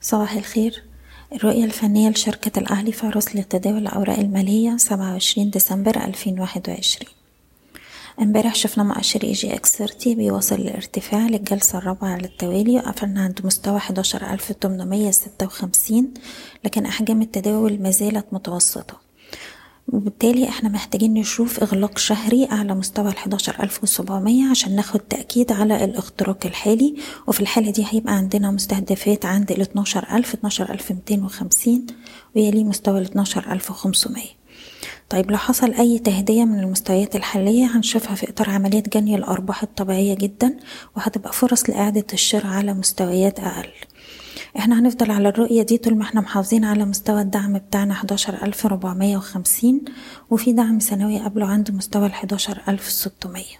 صباح الخير. الرؤية الفنية لشركة الأهلي فارس لتداول الأوراق المالية سبعة وعشرين ديسمبر ألفين واحد وعشرين. امبارح شفنا مؤشر EGX 30 بيواصل الارتفاع للجلسة الرابعة على التوالي وقفلنا عند مستوى حداشر ألف تمنمية ستة وخمسين لكن أحجام التداول مازالت متوسطة. وبالتالي إحنا محتاجين نشوف إغلاق شهري اعلى مستوى ألف وسبعمية عشان ناخد تأكيد على الاختراق الحالي. وفي الحالة دي هيبقى عندنا مستهدفات عند ألف ميتين وخمسين ويلي مستوى ألف وخمسمية. طيب لو حصل أي تهدية من المستويات الحالية هنشوفها في إطار عملية جني الأرباح الطبيعية جدا وهتبقى فرص لإعادة الشراء على مستويات أقل. إحنا هنفضل على الرؤية دي طول ما إحنا محافظين على مستوى الدعم بتاعنا حداشر ألف ربعمية وخمسين وفي دعم سنوي قبله عند مستوى ألف ستمية.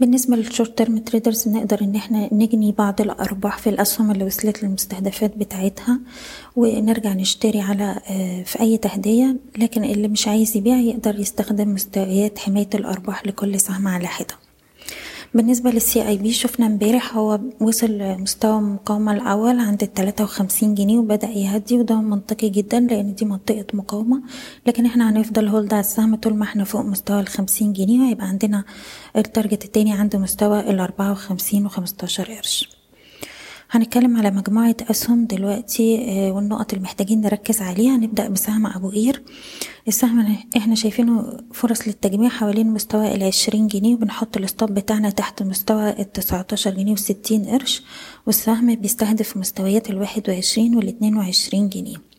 بالنسبة لل short term traders نقدر إن إحنا نجني بعض الأرباح في الأسهم اللي وصلت للمستهدفات بتاعتها ونرجع نشتري على في أي تهدية لكن اللي مش عايز يبيع يقدر يستخدم مستويات حماية الأرباح لكل سهم على حدة. بالنسبة لل CIB شفنا امبارح هو وصل مستوى المقاومة الأول عند التلاتة وخمسين جنيه وبدأ يهدي وده منطقي جدا لأن دي منطقة مقاومة. لكن إحنا هنفضل hold على السهم طول ما إحنا فوق مستوى الخمسين جنيه وهيبقى عندنا ال target التاني عند مستوى الأربعة وخمسين وخمستاشر قرش. هنتكلم على مجموعة أسهم دلوقتي والنقط اللي محتاجين نركز عليها. نبدأ بسهم أبو قير. السهم إحنا شايفينه فرص للتجميع حوالين مستوى العشرين جنيه وبنحط ال stop بتاعنا تحت مستوى التسعتاشر جنيه وستين قرش والسهم بيستهدف مستويات الواحد وعشرين والاتنين وعشرين جنيه.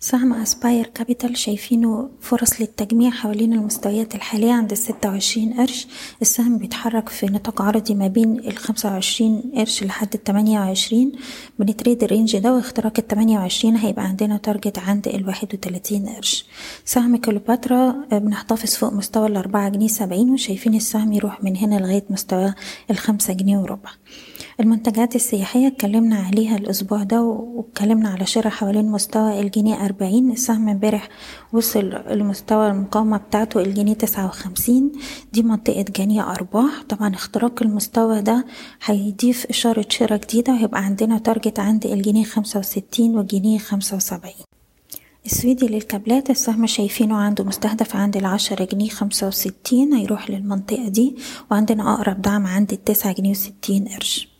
سهم Aspire Capital شايفينه فرص للتجميع حوالين المستويات الحالية عند الستة وعشرين قرش. السهم بيتحرك في نطاق عرضي ما بين الخمسة وعشرين قرش لحد التمانية وعشرين. بن trade ال range ده واختراق التمانية وعشرين هيبقى عندنا target عند الواحد وتلاتين قرش. سهم كليوباترا بنحتفظ فوق مستوى الأربعة جنيه سبعين وشايفين السهم يروح من هنا لغاية مستوى الخمسة جنيه وربع. المنتجات السياحية اتكلمنا عليها الأسبوع ده واتكلمنا على شراء حوالين مستوى الجنيه أربعين السهم امبارح وصل لمستوى المقاومة بتاعته الجنيه تسعة وخمسين دي منطقة جني أرباح. طبعا اختراق المستوى ده هيضيف إشارة شراء جديدة وهيبقى عندنا target عند الجنيه خمسة وستين والجنيه خمسة وسبعين. السويدي للكابلات السهم شايفينه عنده مستهدف عند العشرة جنيه خمسة وستين هيروح للمنطقة دي وعندنا أقرب دعم عند التسعة جنيه وستين قرش.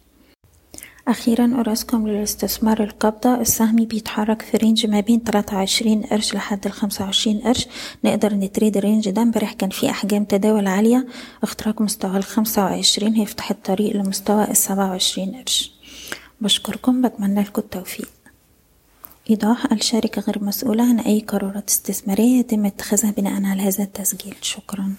أخيرا أوراسكوم للاستثمار القابضة؟ السهم بيتحرك في range ما بين تلاتة وعشرين قرش لحد الخمسة وعشرين قرش. نقدر نتريد الرينج ده. امبارح كان في أحجام تداول عالية. اختراق مستوى الخمسة وعشرين هيفتح الطريق لمستوى السبعة وعشرين قرش. بشكركم. بتمنى لكم التوفيق. إيضاح الشركة غير مسؤولة عن أي قرارات استثمارية يتم اتخاذها بناء على هذا التسجيل. شكرا.